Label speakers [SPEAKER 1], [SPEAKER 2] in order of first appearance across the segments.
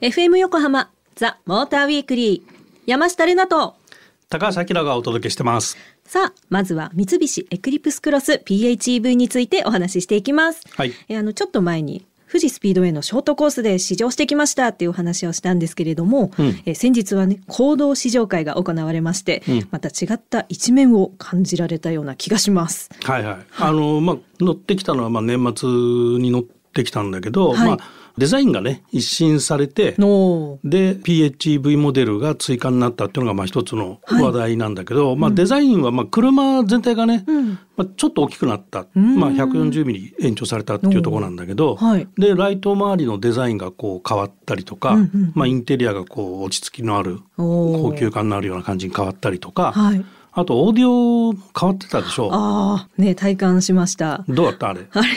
[SPEAKER 1] FM 横浜ザ・モーターウィークリー山下れなと。
[SPEAKER 2] 高橋明がお届けしてます。
[SPEAKER 1] さあまずは三菱エクリプスクロス PHEV についてお話ししていきます、
[SPEAKER 2] はい。
[SPEAKER 1] えあのちょっと前に富士スピードウェイのショートコースで試乗してきましたっていうお話をしたんですけれども、
[SPEAKER 2] うん。
[SPEAKER 1] え先日はね行動試乗会が行われまして、
[SPEAKER 2] うん。
[SPEAKER 1] また違った一面を感じられたような気がします。
[SPEAKER 2] はいはい。あのまあ乗ってきたのはまあ年末に乗ってきたんだけど、
[SPEAKER 1] はい。
[SPEAKER 2] まあデザインがね一新されて
[SPEAKER 1] の
[SPEAKER 2] で PHEV モデルが追加になったっていうのがまあ一つの
[SPEAKER 1] はい。
[SPEAKER 2] 話題なんだけど、まあデザインはまあ車全体がね、
[SPEAKER 1] うん。
[SPEAKER 2] まあ、ちょっと大きくなった、
[SPEAKER 1] ん。
[SPEAKER 2] まあ、140ミリ延長されたっていうところなんだけど、
[SPEAKER 1] はい。
[SPEAKER 2] でライト周りのデザインがこう変わったりとか、
[SPEAKER 1] うんうん
[SPEAKER 2] まあ、インテリアがこう落ち着きのある高級感のあるような感じに変わったりとか、
[SPEAKER 1] はい
[SPEAKER 2] あとオーディオ変わってたでしょ。
[SPEAKER 1] ああね体感しました。
[SPEAKER 2] どうだった？あれ。
[SPEAKER 1] あれ。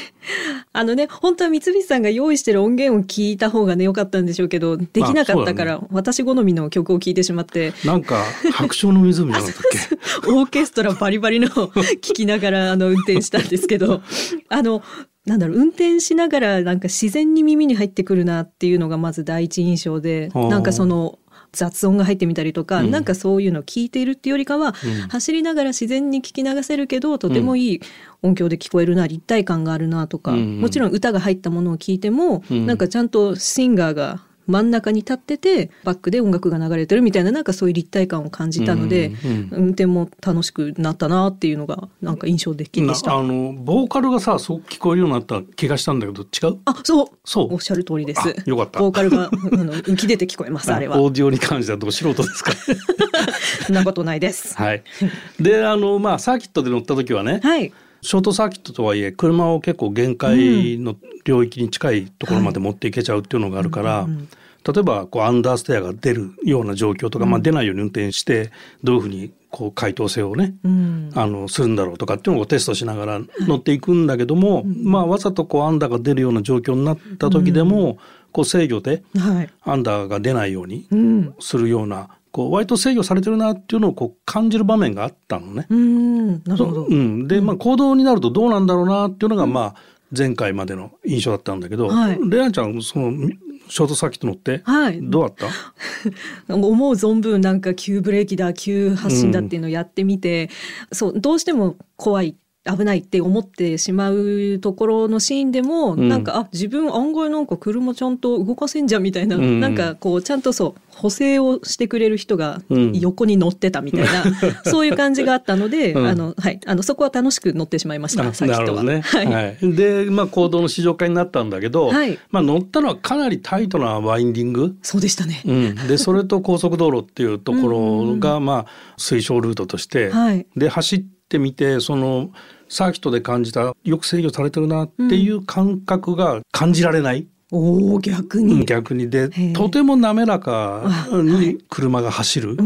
[SPEAKER 1] あのね本当は三菱さんが用意してる音源を聞いた方がね良かったんでしょうけどできなかったから、
[SPEAKER 2] あそ
[SPEAKER 1] 私好みの曲を聴いてしまって。
[SPEAKER 2] なんか白鳥の湖じゃなかったっけ？
[SPEAKER 1] オーケストラバリバリの聞きながらあの運転したんですけど。あのなんだろう運転しながらなんか自然に耳に入ってくるなっていうのがまず第一印象でなんかその雑音が入ってみたりとか、
[SPEAKER 2] うん。
[SPEAKER 1] なんかそういうのを聞いているっていうよりかは、
[SPEAKER 2] うん。
[SPEAKER 1] 走りながら自然に聞き流せるけどとてもいい音響で聞こえるな、立体感があるなとか、
[SPEAKER 2] うん。
[SPEAKER 1] もちろん歌が入ったものを聞いても、
[SPEAKER 2] うん。
[SPEAKER 1] なんかちゃんとシンガーが真ん中に立っててバックで音楽が流れてるみたいななんかそういう立体感を感じたので、
[SPEAKER 2] うんうん
[SPEAKER 1] 運転も楽しくなったなっていうのがなんか印象的でした。
[SPEAKER 2] なあのボーカルがさすごく聞こえるようになった気がしたんだけど違う？
[SPEAKER 1] あそう
[SPEAKER 2] そう
[SPEAKER 1] おっしゃる通りです。
[SPEAKER 2] あよかった
[SPEAKER 1] ボーカルが あの浮き出て聞こえますあれは。
[SPEAKER 2] オーディオに関してはど素人ですか？
[SPEAKER 1] そんなことないです。
[SPEAKER 2] はいであのまあサーキットで乗った時はね、
[SPEAKER 1] はい。
[SPEAKER 2] ショートサーキットとはいえ車を結構限界の領域に近いところまで持っていけちゃうっていうのがあるから、
[SPEAKER 1] うんうん
[SPEAKER 2] 例えばこうアンダーステアが出るような状況とか、まあ、出ないように運転してどういうふうにこう回答性をね、
[SPEAKER 1] うん。
[SPEAKER 2] あのするんだろうとかっていうのをテストしながら乗っていくんだけども、まあ、わざとこうアンダーが出るような状況になった時でも、こう制御で
[SPEAKER 1] はい。
[SPEAKER 2] アンダーが出ないように
[SPEAKER 1] うん。
[SPEAKER 2] するようなこう割と制御されてるなっていうのをこう感じる場面があったのね。
[SPEAKER 1] うん。なるほど。
[SPEAKER 2] うん、で、まあ、行動になるとどうなんだろうなっていうのが、まあ、前回までの印象だったんだけど、
[SPEAKER 1] はい
[SPEAKER 2] レアちゃんそのショートサーキット乗って、
[SPEAKER 1] はい
[SPEAKER 2] どうだった？
[SPEAKER 1] 思う存分なんか急ブレーキだ急発進だっていうのをやってみて、そうどうしても怖い危ないって思ってしまうところのシーンでも、
[SPEAKER 2] うん
[SPEAKER 1] なんかあ自分案外なんか車ちゃんと動かせんじゃんみたいな、
[SPEAKER 2] うん
[SPEAKER 1] なんかこうちゃんとそう補正をしてくれる人が
[SPEAKER 2] うん
[SPEAKER 1] 横に乗ってたみたいな、そういう感じがあったので、
[SPEAKER 2] うん
[SPEAKER 1] あのはいあのそこは楽しく乗ってしまいました
[SPEAKER 2] あ
[SPEAKER 1] サーキットは。
[SPEAKER 2] ね。
[SPEAKER 1] はい
[SPEAKER 2] はいで、まあ、行動の試乗会になったんだけど、
[SPEAKER 1] はい
[SPEAKER 2] まあ、乗ったのはかなりタイトなワインディング。
[SPEAKER 1] そうでしたね。
[SPEAKER 2] うん、でそれと高速道路っていうところがまあ推奨ルートとして、
[SPEAKER 1] はい
[SPEAKER 2] で走ってみてそのサーキットで感じたよく制御されてるなっていう感覚が感じられない、
[SPEAKER 1] おお逆
[SPEAKER 2] うん
[SPEAKER 1] に。
[SPEAKER 2] 逆にでとても滑らかに車が走る。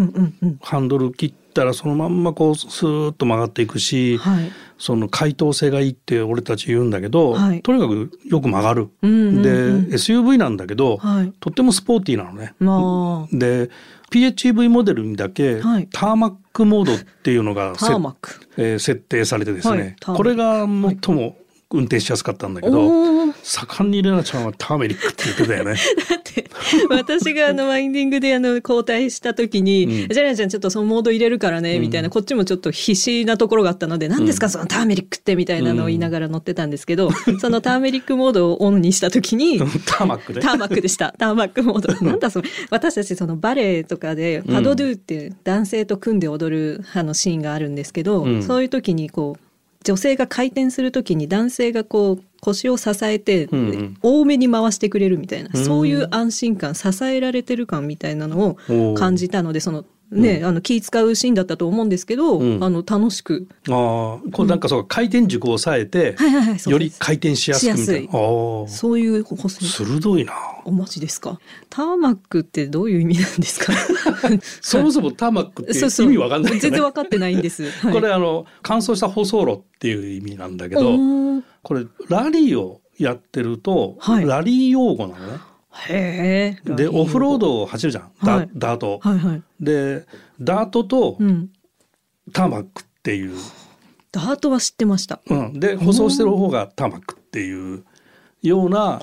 [SPEAKER 2] ハンドル切ったらそのまんまこうスーッと曲がっていくし、
[SPEAKER 1] はい。
[SPEAKER 2] その回答性がいいって俺たち言うんだけど、
[SPEAKER 1] はい
[SPEAKER 2] とにかくよく曲がる。で SUV なんだけど、
[SPEAKER 1] はい。
[SPEAKER 2] とってもスポーティーなのね。
[SPEAKER 1] まあ。
[SPEAKER 2] で PHEV モデルにだけ、
[SPEAKER 1] はい。
[SPEAKER 2] ターマックモードっていうのが
[SPEAKER 1] ターマック。
[SPEAKER 2] えー設定されてですね、
[SPEAKER 1] はい
[SPEAKER 2] これが最も運転しやすかったんだけど、盛んにレナちゃんはターメリックって言ってたよね。
[SPEAKER 1] だって私があのワインディングであの交代した時に「
[SPEAKER 2] うん
[SPEAKER 1] じゃあじゃあちょっとそのモード入れるからね」みたいな、こっちもちょっと必死なところがあったので「何ですかそのターメリックって」みたいなのを言いながら乗ってたんですけど、そのターメリックモードをオンにした時に
[SPEAKER 2] ターマックで？
[SPEAKER 1] ターマックでした。ターマックモード。なんだそれ。私たちそのバレエとかで、パドドゥって男性と組んで踊るあのシーンがあるんですけど、
[SPEAKER 2] うん
[SPEAKER 1] そういう時にこう、女性が回転する時に男性がこう腰を支えて、多めに回してくれるみたいな、
[SPEAKER 2] うん。
[SPEAKER 1] そういう安心感支えられてる感みたいなのを感じたのでそのね、あの気使うシーンだったと思うんですけど、
[SPEAKER 2] うん。
[SPEAKER 1] あの楽しく。
[SPEAKER 2] ああ、こうなんかそう回転軸を抑えて、
[SPEAKER 1] はいはいはい
[SPEAKER 2] より回転しやすくみたいな。ああ、
[SPEAKER 1] そういう
[SPEAKER 2] 鋭いな。
[SPEAKER 1] お待ちですか？ターマックってどういう意味なんですか？
[SPEAKER 2] そもそもターマックって意味わかんないよね。
[SPEAKER 1] 全然わかってないんです。はい。
[SPEAKER 2] これあの乾燥した舗装路っていう意味なんだけ
[SPEAKER 1] お
[SPEAKER 2] ど、
[SPEAKER 1] ー。
[SPEAKER 2] これラリーをやってると、
[SPEAKER 1] はい。
[SPEAKER 2] ラリー用語なのね。
[SPEAKER 1] へえ。
[SPEAKER 2] でオフロードを走るじゃん、ダ
[SPEAKER 1] はい
[SPEAKER 2] ダート。
[SPEAKER 1] はいはい。
[SPEAKER 2] でダートと
[SPEAKER 1] うん。
[SPEAKER 2] ターマックっていう、
[SPEAKER 1] ダートは知ってました。
[SPEAKER 2] うん、で舗装してる方がターマックっていうような。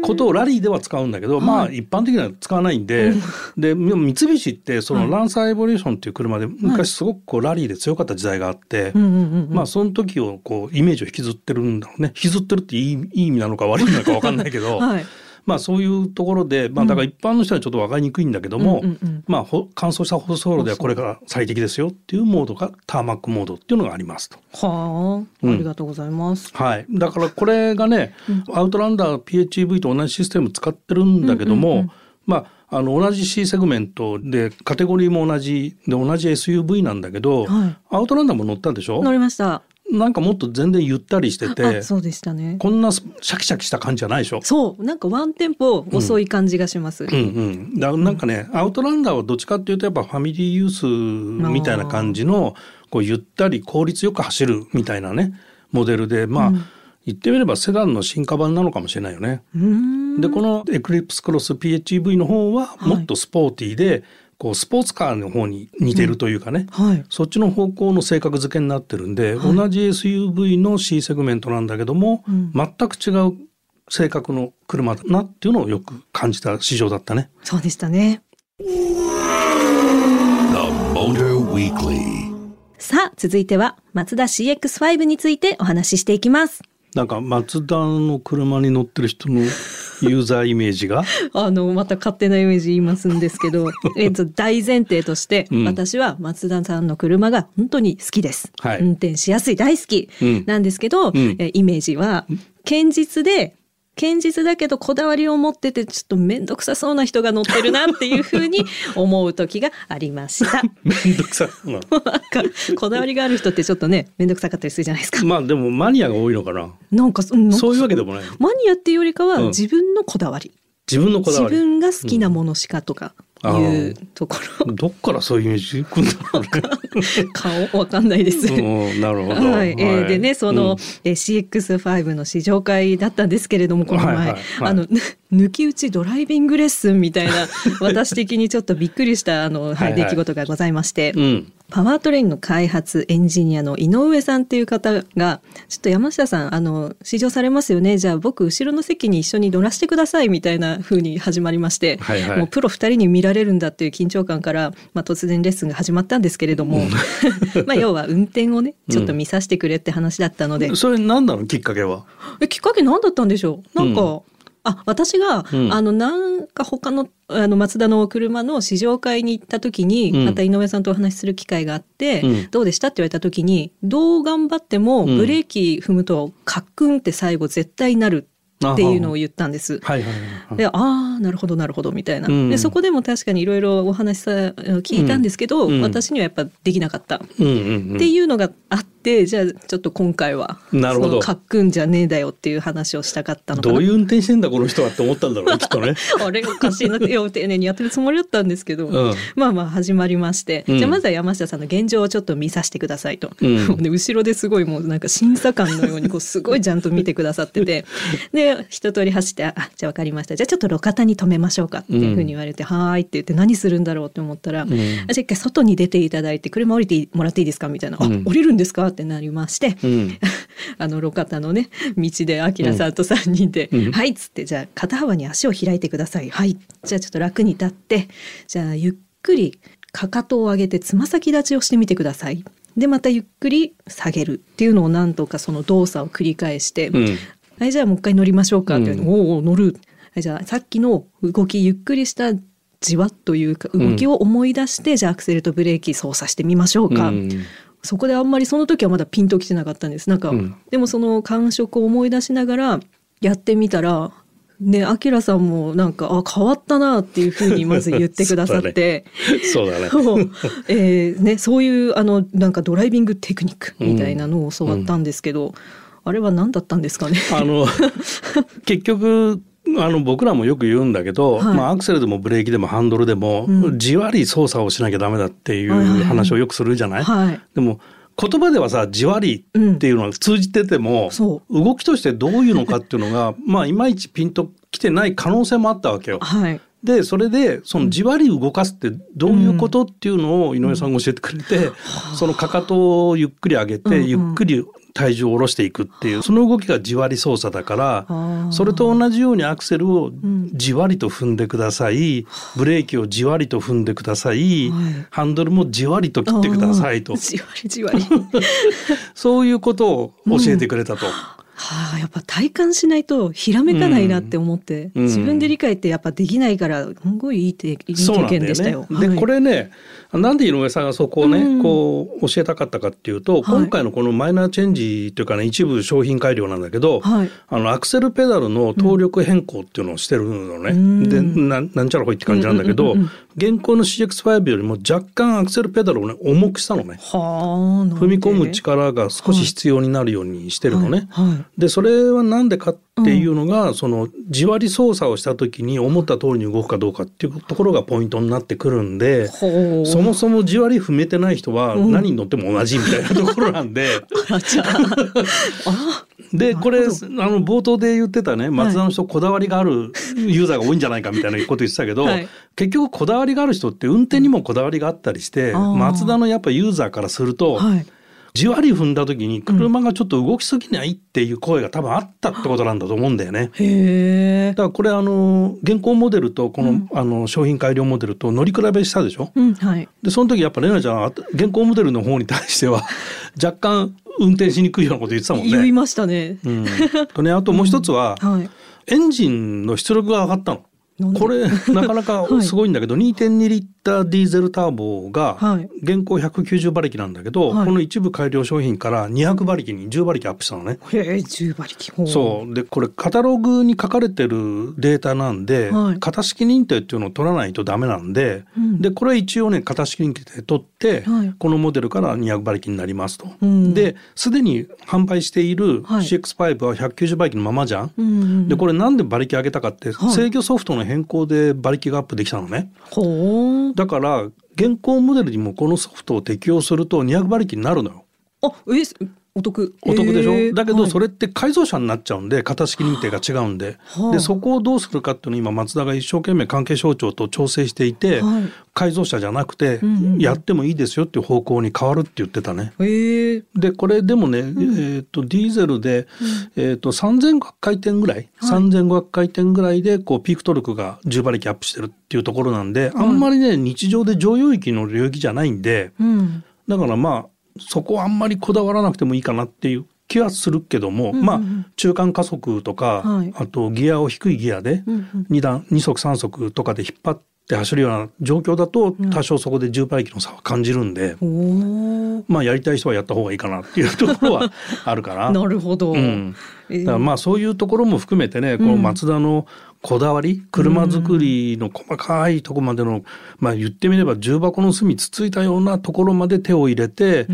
[SPEAKER 2] ことをラリーでは使うんだけど、まあ一般的には使わないんで、で三菱ってそのランサーエボリューションっていう車で昔すごくこうラリーで強かった時代があって、まあその時をこうイメージを引きずってるんだろうね引きずってるっていいいい意味なのか悪いのか分かんないけど、
[SPEAKER 1] はい
[SPEAKER 2] まあそういうところで、まあだから一般の人はちょっと分かりにくいんだけども、まあほ乾燥したホストロールではこれから最適ですよっていうモードがターマックモードっていうのがありますと。
[SPEAKER 1] はあ、
[SPEAKER 2] うん。
[SPEAKER 1] ありがとうございます。
[SPEAKER 2] はい、だからこれがね、アウトランダー PHEV と同じシステム使ってるんだけども、まああの同じ C セグメントでカテゴリーも同じで同じ SUV なんだけど、
[SPEAKER 1] はい。
[SPEAKER 2] アウトランダーも乗ったでしょ？
[SPEAKER 1] 乗りました。
[SPEAKER 2] なんかもっと全然ゆったりしてて
[SPEAKER 1] あ、そうでしたね。
[SPEAKER 2] こんなシャキシャキした感じじゃないでしょ？
[SPEAKER 1] そう、なんかワンテンポ遅い感じがします。
[SPEAKER 2] うんうん、だなんかね、アウトランダーはどっちかっていうとやっぱファミリーユースみたいな感じのこうゆったり効率よく走るみたいなねモデルでまあ、言ってみればセダンの進化版なのかもしれないよね。でこのエクリプスクロス PHEV の方はもっとスポーティーで、こうスポーツカーの方に似てるというかね、
[SPEAKER 1] はい。
[SPEAKER 2] そっちの方向の性格付けになってるんで、同じ SUV の C セグメントなんだけども、
[SPEAKER 1] うん
[SPEAKER 2] 全く違う性格の車だなっていうのをよく感じた市場だったね。
[SPEAKER 1] そうでしたね。
[SPEAKER 3] The Motor Weekly.
[SPEAKER 1] さあ、続いては、マツダ CX5 についてお話ししていきます。
[SPEAKER 2] なんかマツダの車に乗ってる人のユーザーイメージが？
[SPEAKER 1] あの、また勝手なイメージ言いますんですけど、えっと、大前提として、
[SPEAKER 2] うん。
[SPEAKER 1] 私は松田さんの車が本当に好きです。
[SPEAKER 2] はい。
[SPEAKER 1] 運転しやすい、大好き
[SPEAKER 2] うん。
[SPEAKER 1] なんですけど、
[SPEAKER 2] ん。
[SPEAKER 1] えイメージは、堅実で、堅実だけどこだわりを持っててちょっと面倒くさそうな人が乗ってるなっていうふうに思う時がありました。
[SPEAKER 2] めんどくさいな。
[SPEAKER 1] なんかこだわりがある人ってちょっとね面倒くさかったりするじゃないですか。
[SPEAKER 2] まあでもマニアが多いのかな。
[SPEAKER 1] なんかそ
[SPEAKER 2] ういうわけでもない。
[SPEAKER 1] マニアっていうよりかは
[SPEAKER 2] うん
[SPEAKER 1] 自分のこだわり、
[SPEAKER 2] 自分のこだ
[SPEAKER 1] 自
[SPEAKER 2] わり。
[SPEAKER 1] 分が好きなものしかとかいうところ、
[SPEAKER 2] どっからそういうイメージくんだろうね。
[SPEAKER 1] 顔わかんないです。
[SPEAKER 2] うん、なるほど。
[SPEAKER 1] はい、えーでねその、
[SPEAKER 2] うん
[SPEAKER 1] えー CX5 の試乗会だったんですけれどもこの前、あのぬ抜き打ちドライビングレッスンみたいな 私的にちょっとびっくりしたあの、はい出来事がございまして、
[SPEAKER 2] うん。
[SPEAKER 1] パワートレインの開発エンジニアの井上さんっていう方がちょっと山下さんあの試乗されますよね。じゃあ僕後ろの席に一緒に乗らせてくださいみたいな風に始まりまして、
[SPEAKER 2] はいはい。
[SPEAKER 1] もうプロ2人に見られるんだっていう緊張感から、まあ、突然レッスンが始まったんですけれども まあ要は運転をねちょっと見させてくれって話だったので、
[SPEAKER 2] それ何なのきっかけは？
[SPEAKER 1] えきっかけ何だったんでしょう？なんか、
[SPEAKER 2] うん
[SPEAKER 1] あ私が、
[SPEAKER 2] うん。
[SPEAKER 1] あのなんか他のあのマツダの車の試乗会に行った時に、
[SPEAKER 2] うん。
[SPEAKER 1] また井上さんとお話しする機会があって、
[SPEAKER 2] うん。
[SPEAKER 1] どうでしたって言われた時にどう頑張っても
[SPEAKER 2] うん。
[SPEAKER 1] ブレーキ踏むとカックンって最後絶対なるっていうのを言ったんです。
[SPEAKER 2] はいはいはい。
[SPEAKER 1] でああなるほどなるほどみたいな、
[SPEAKER 2] うん。
[SPEAKER 1] でそこでも確かにいろいろお話さ聞いたんですけど、
[SPEAKER 2] うん。
[SPEAKER 1] 私にはやっぱできなかった。っていうのがあってじゃあちょっと今回は
[SPEAKER 2] なるほど。
[SPEAKER 1] そのカックンじゃねえだよっていう話をしたかったの
[SPEAKER 2] どういう運転してんだこの人はって思ったんだろうね きっとね。
[SPEAKER 1] あれおかしいなって丁寧にやってるつもりだったんですけど、
[SPEAKER 2] うん。
[SPEAKER 1] まあまあ始まりまして、
[SPEAKER 2] うん。
[SPEAKER 1] じゃあまずは山下さんの現状をちょっと見させてくださいと、
[SPEAKER 2] うん。
[SPEAKER 1] で後ろですごいもうなんか審査官のようにこうすごいちゃんと見てくださってて。で一通り走って「あじゃあ分かりました。じゃあちょっと路肩に止めましょうか」っていうふうに言われて「はーい」って言って何するんだろうって思ったら「
[SPEAKER 2] ん。
[SPEAKER 1] あじゃあ一回外に出ていただいて車降りてもらっていいですか?」みたいな「
[SPEAKER 2] うん。
[SPEAKER 1] あ降りるんですか?」ってなりまして。
[SPEAKER 2] うん。
[SPEAKER 1] あの路肩のね道でアキラさんと3人で「
[SPEAKER 2] うん
[SPEAKER 1] はい」っつって「じゃあ肩幅に足を開いてください」「はい」じゃあちょっと楽に立ってじゃあゆっくりかかとを上げてつま先立ちをしてみてください。でまたゆっくり下げるっていうのを何とかその動作を繰り返して「
[SPEAKER 2] うん。
[SPEAKER 1] はいじゃあもう一回乗りましょうか」って言われて「
[SPEAKER 2] う
[SPEAKER 1] おうおう乗る」はい、じゃあさっきの動きゆっくりしたじわっというか動きを思い出して、じゃあアクセルとブレーキ操作してみましょうか。
[SPEAKER 2] うん
[SPEAKER 1] そこであんまりその時はまだピンときてなかったんです。なんか、
[SPEAKER 2] うん。
[SPEAKER 1] でもその感触を思い出しながらやってみたらねあきらさんもなんかあ変わったなっていうふうにまず言ってくださって。
[SPEAKER 2] そうだね。
[SPEAKER 1] そう。えーね、そういうあのなんかドライビングテクニックみたいなのを教わったんですけど、あれは何だったんですかね？
[SPEAKER 2] あの 結局あの僕らもよく言うんだけど、
[SPEAKER 1] はい。
[SPEAKER 2] まあ、アクセルでもブレーキでもハンドルでも、
[SPEAKER 1] うん。
[SPEAKER 2] じわり操作をしなきゃダメだってい
[SPEAKER 1] はいはいはい。
[SPEAKER 2] う話をよくするじゃない、
[SPEAKER 1] はい。
[SPEAKER 2] でも言葉ではさじわりっていうのは通じてても、
[SPEAKER 1] そ
[SPEAKER 2] 動きとしてどういうのかっていうのが まあいまいちピンときてない可能性もあったわけよ。
[SPEAKER 1] はい。
[SPEAKER 2] でそれでそのじわり動かすってどういうことっていうのを井上さんが教えてくれて、そのかかとをゆっくり上げて、
[SPEAKER 1] うんうん。
[SPEAKER 2] ゆっくり体重を下ろしていくっていうその動きがじわり操作だからそれと同じようにアクセルをじわりと踏んでください、ブレーキをじわりと踏んでください、はい、ハンドルもじわりと切ってくださいと。
[SPEAKER 1] じわりじわり。
[SPEAKER 2] そういうことを教えてくれたと。うん
[SPEAKER 1] はあ、やっぱ体感しないとひらめかないなって思って、うん、自分で理解ってやっぱできないからすごいいい経験でしたよ。
[SPEAKER 2] ね、で、はい、これねなんで井上さんがそこをね、うん、こう教えたかったかっていうと、はい、今回のこのマイナーチェンジというかね一部商品改良なんだけど、はい、あのアクセルペダルの動力変更っていうのをしてるのね、うん、でななんちゃらほいって感じなんだけど、現行の CX5 よりも若干アクセルペダルをね重くしたのね。踏み込む力が少し必要になるようにしてるのね。でそれはなんでかっていうのが、うん、そのじわり操作をした時に思った通りに動くかどうかっていうところがポイントになってくるんでそもそもじわり踏めてない人は何に乗っても同じみたいなところなんで。でこれあの冒頭で言ってたね松田の人こだわりがあるユーザーが多いんじゃないかみたいなこと言ってたけど、はい、結局こだわりがある人って運転にもこだわりがあったりして、松田のやっぱユーザーからすると、はいじわり踏んだ時に車がちょっと動きすぎないっていう声が多分あったってことなんだと思うんだよね。へだからこれあの現行モデルとこの,、あの商品改良モデルと乗り比べしたでしょ？うんはい、でその時やっぱレナちゃん現行モデルの方に対しては 若干運転しにくいようなこと言ってたもんね。
[SPEAKER 1] 言いましたね。
[SPEAKER 2] うん、とねあともう一つは、はい、エンジンの出力が上がったの。これなかなか すごいんだけど、はい、2.2リッターディーゼルターボが現行190馬力なんだけど、はい、この一部改良商品から200馬力に10馬力アップしたのね。
[SPEAKER 1] へえ10馬力。
[SPEAKER 2] そう。でこれカタログに書かれてるデータなんで、はい、型式認定っていうのを取らないとダメなんで、うん、でこれ一応ね型式認定取って、このモデルから200馬力になりますと。うん、ですでに販売している CX5 は190馬力のままじゃん。うん、でこれなんで馬力上げたかって、制御ソフトの変更で馬力がアップできたのね。だから現行モデルにもこのソフトを適用すると200馬力になるのよ。
[SPEAKER 1] あえお得。
[SPEAKER 2] お得でしょ？だけどそれって改造車になっちゃうんで型式認定が違うんではい、でそこをどうするかっていうのを今松田が一生懸命関係省庁と調整していて、はい、改造車じゃなくてやってもいいですよっていう方向に変わるって言ってたね。でこれでもね、うん、えーと、ディーゼルで、うん、えーと、3500回転ぐらい、はい、3500回転ぐらいでこうピークトルクが10馬力アップしてるっていうところなんで、あんまりね日常で常用域の領域じゃないんで、うん、だからまあそこはあんまりこだわらなくてもいいかなっていう気はするけども、うんうん、まあ中間加速とか、はい、あとギアを低いギアで2段、2速3速とかで引っ張って走るような状況だと多少そこで渋滞機の差は感じるんで、うん、まあやりたい人はやった方がいいかなっていうところはあるかな。
[SPEAKER 1] なるほど、うん、
[SPEAKER 2] だからまあそういうところも含めてね、このマツダのこだわり車作りの細かいとこまでの、まあ言ってみれば重箱の隅つついたようなところまで手を入れて、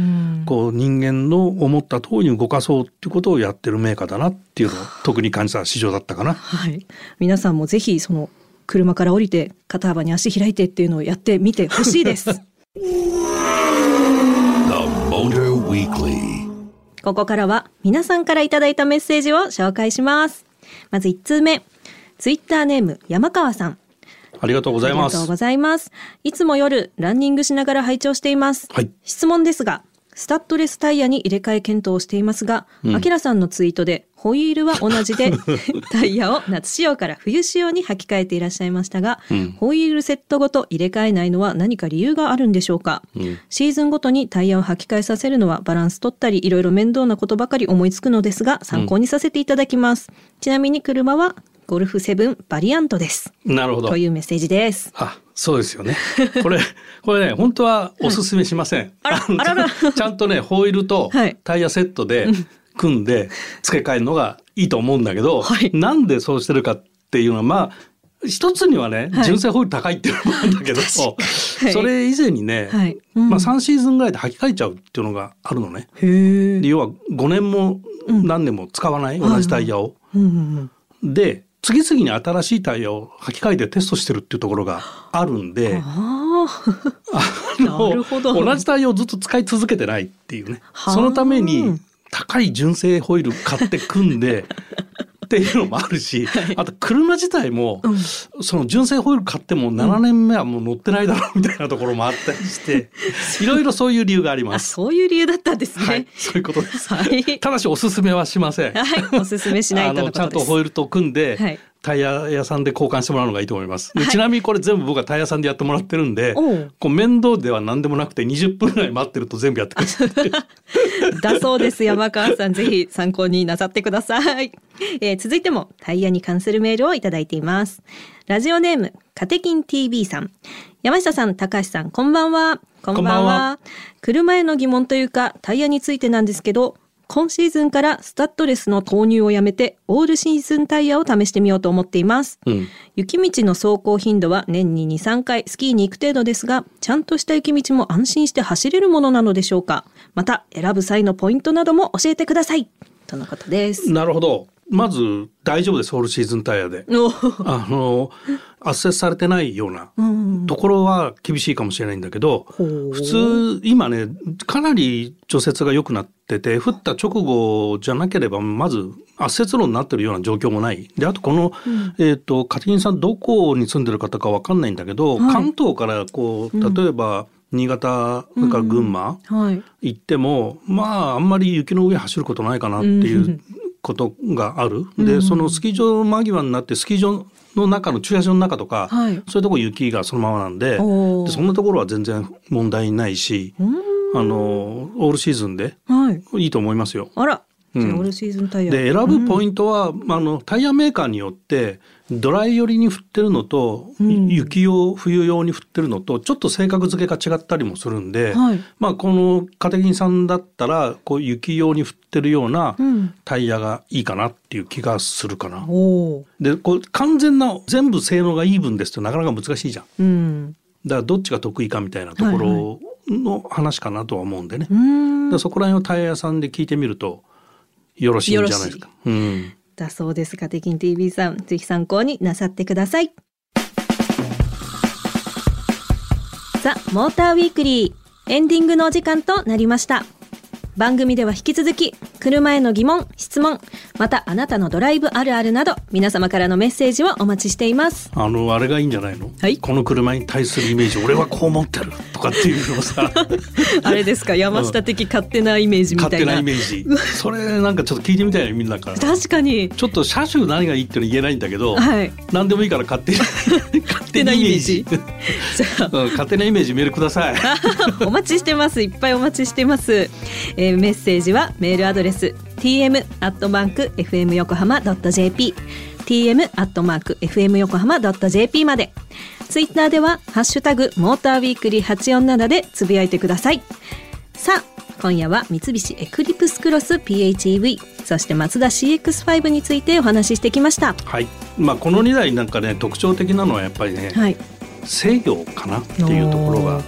[SPEAKER 2] こう人間の思った通りに動かそうっていうことをやってるメーカーだなっていうのを特に感じた市場だったかな。
[SPEAKER 1] はい、皆さんもぜひその車から降りて肩幅に足開いてっていうのをやってみてほしいです。ここからは皆さんからいただいたメッセージを紹介します。まず1通目。ツイッターネーム山川さん。
[SPEAKER 2] ありがとうございます。
[SPEAKER 1] ありがとうございます。いつも夜ランニングしながら拝聴しています。はい、質問ですが、スタッドレスタイヤに入れ替え検討をしていますが、あきらさんのツイートでホイールは同じで タイヤを夏仕様から冬仕様に履き替えていらっしゃいましたが、うん、ホイールセットごと入れ替えないのは何か理由があるんでしょうか、うん、シーズンごとにタイヤを履き替えさせるのはバランス取ったりいろいろ面倒なことばかり思いつくのですが参考にさせていただきます、うん、ちなみに車はゴルフセブンバリアントです。
[SPEAKER 2] なるほど。
[SPEAKER 1] というメッセージです。
[SPEAKER 2] あ、そうですよね。これ、これね、本当はおすすめしません。はい、
[SPEAKER 1] あら、あらら。
[SPEAKER 2] ちゃんとね、ホイールとタイヤセットで組んで付け替えるのがいいと思うんだけど、はい、なんでそうしてるかっていうのは、まあ、一つにはね、純正ホイール高いっていうのもあるんだけど、はい、それ以前にね、はいうん、まあ3シーズンぐらいで履き替えちゃうっていうのがあるのね。要は5年も何年も使わない、うん、同じタイヤを。で次々に新しいタイヤを履き替えてテストしてるっていうところがあるんで同じタイヤをずっと使い続けてないっていうね。そのために高い純正ホイール買って組んでっていうのもあるし、
[SPEAKER 1] はい
[SPEAKER 2] あと車自体も、
[SPEAKER 1] うん
[SPEAKER 2] その純正ホイール買っても7年目はもう乗ってないだろうみたいなところもあったりして、いろいろそういう理由がありま
[SPEAKER 1] あ
[SPEAKER 2] す。
[SPEAKER 1] そういう理由だったんですね。
[SPEAKER 2] はい、そういうことです。
[SPEAKER 1] はい。
[SPEAKER 2] ただしおすすめはしません。
[SPEAKER 1] はい、おすすめしないとの
[SPEAKER 2] あのちゃん
[SPEAKER 1] ことです。
[SPEAKER 2] とホイールと組んで、
[SPEAKER 1] はい
[SPEAKER 2] タイヤ屋さんで交換してもらうのがいいと思います。で
[SPEAKER 1] はい
[SPEAKER 2] ちなみにこれ全部僕はタイヤ屋さんでやってもらってるんで、こう面倒では何でもなくて20分ぐらい待ってると全部やってくれる。
[SPEAKER 1] だそうです。山川さん、ぜひ参考になさってください。えー続いてもタイヤに関するメールをいただいています。ラジオネーム、カテキン TV さん。山下さん、高橋さん、こんばんは。こんばんは。
[SPEAKER 2] こんばんは
[SPEAKER 1] 車への疑問というか、タイヤについてなんですけど、今シーズンからスタッドレスの投入をやめて、オールシーズンタイヤを試してみようと思っています。
[SPEAKER 2] うん
[SPEAKER 1] 雪道の走行頻度は年に2、3回スキーに行く程度ですが、ちゃんとした雪道も安心して走れるものなのでしょうかまた、選ぶ際のポイントなども教えてください。とのことです。
[SPEAKER 2] なるほど。まず大丈夫です、オールシーズンタイヤで。
[SPEAKER 1] お
[SPEAKER 2] あの、圧接されてないような
[SPEAKER 1] うん。
[SPEAKER 2] ところは厳しいかもしれないんだけど、普通今ねかなり除雪が良くなってて降った直後じゃなければまず圧雪路になってるような状況もない。であとこの、えっ、とカティンさんどこに住んでる方かわかんないんだけど、
[SPEAKER 1] はい。
[SPEAKER 2] 関東からこう例えば新潟それから群馬
[SPEAKER 1] はい。
[SPEAKER 2] 行っても、まああんまり雪の上走ることないかなっていうことがある。でそのスキー場間際になってスキー場の中の駐車場の中とか、
[SPEAKER 1] はい
[SPEAKER 2] そういうとこ雪がそのままなんででそんなところは全然問題ないし、あのオールシーズンで
[SPEAKER 1] はい。
[SPEAKER 2] いいと思いますよ。
[SPEAKER 1] あら、
[SPEAKER 2] うん
[SPEAKER 1] オールシーズンタイヤ。
[SPEAKER 2] で選ぶポイントは、あのタイヤメーカーによってドライ寄りに振ってるのと、
[SPEAKER 1] ん
[SPEAKER 2] 雪用冬用に振ってるのとちょっと性格付けが違ったりもするんで、
[SPEAKER 1] はい
[SPEAKER 2] まあこのカテキンさんだったらこう雪用に振ってるような
[SPEAKER 1] うん
[SPEAKER 2] タイヤがいいかなっていう気がするかな。でこう完全な全部性能がイーブンですとなかなか難しいじゃん。
[SPEAKER 1] うん。
[SPEAKER 2] だからどっちが得意かみたいなところの話かなとは思うんでね。
[SPEAKER 1] うーん
[SPEAKER 2] でそこら辺をタイヤ屋さんで聞いてみるとよろしいんじゃないですか。うん。
[SPEAKER 1] だそうです。がテキン TV さん、ぜひ参考になさってください。さあ、モーターウィークリー、エンディングのお時間となりました。番組では引き続き、車への疑問、質問、またあなたのドライブあるあるなど、皆様からのメッセージをお待ちしています。
[SPEAKER 2] あのあれがいいんじゃないの、
[SPEAKER 1] はい。
[SPEAKER 2] この車に対するイメージ俺はこう思ってるとかっていうのをさ。
[SPEAKER 1] あれですか、山下的勝手なイメージみたいな。
[SPEAKER 2] 勝手なイメージ。それなんかちょっと聞いてみたいねみんなから。
[SPEAKER 1] 確かに。
[SPEAKER 2] ちょっと車種何がいいっていうの言えないんだけど、
[SPEAKER 1] はい。
[SPEAKER 2] 何でもいいから勝手に 勝手なイメージ。勝手なイメージメールください。
[SPEAKER 1] お待ちしてます。いっぱいお待ちしてます、えーメッセージはメールアドレス tm アットマーク fm 横浜 .jp tm アットマーク fm 横浜 .jp まで。ツイッターではハッシュタグモーターウィークリー847でつぶやいてください。さあ今夜は三菱エクリプスクロス PHEV そしてマツダ CX5 についてお話ししてきました。
[SPEAKER 2] はい。まあこの2台なんかね特徴的なのはやっぱりね、
[SPEAKER 1] はい。
[SPEAKER 2] 制御かな？っていうところが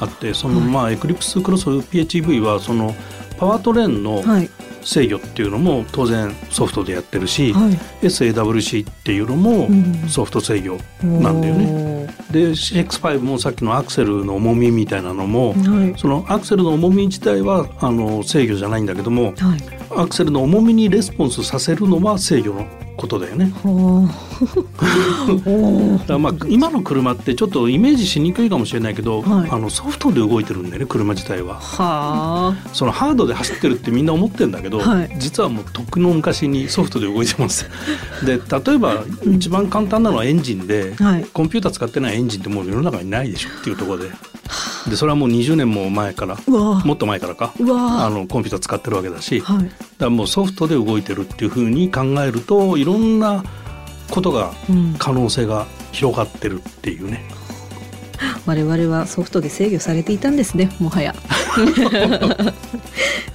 [SPEAKER 2] あってその、まあエクリプスクロス PHEV はそのパワートレーンの
[SPEAKER 1] はい
[SPEAKER 2] 制御っていうのも当然ソフトでやってるし、
[SPEAKER 1] はい。
[SPEAKER 2] SAWC っていうのも
[SPEAKER 1] うん
[SPEAKER 2] ソフト制御なんだよね。
[SPEAKER 1] ね
[SPEAKER 2] で CX5 もさっきのアクセルの重みみたいなのも、
[SPEAKER 1] はい。
[SPEAKER 2] そのアクセルの重み自体はあの制御じゃないんだけども
[SPEAKER 1] はい。
[SPEAKER 2] アクセルの重みにレスポンスさせるのは制御のことだよね。
[SPEAKER 1] ほう
[SPEAKER 2] だまあ今の車ってちょっとイメージしにくいかもしれないけど、
[SPEAKER 1] はい。
[SPEAKER 2] あのソフトで動いてるんだよね車自体は。
[SPEAKER 1] はあ。
[SPEAKER 2] そのハードで走ってるってみんな思ってるんだけど、
[SPEAKER 1] はい。
[SPEAKER 2] 実はもうとっくの昔にソフトで動いてます。で例えば一番簡単なのはエンジンで、
[SPEAKER 1] はい。
[SPEAKER 2] コンピューター使ってないエンジンってもう世の中にないでしょっていうところで。でそれはもう20年も前からもっと前からかあのコンピューター使ってるわけだし、だか
[SPEAKER 1] はい
[SPEAKER 2] らもうソフトで動いてるっていうふうに考えるといろんなことが
[SPEAKER 1] うん
[SPEAKER 2] 可能性が広がってるっていうね。
[SPEAKER 1] 我々はソフトで制御されていたんですねもはや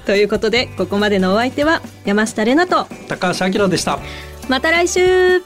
[SPEAKER 1] ということでここまでのお相手は山下れなと
[SPEAKER 2] 高橋明でした。
[SPEAKER 1] また来週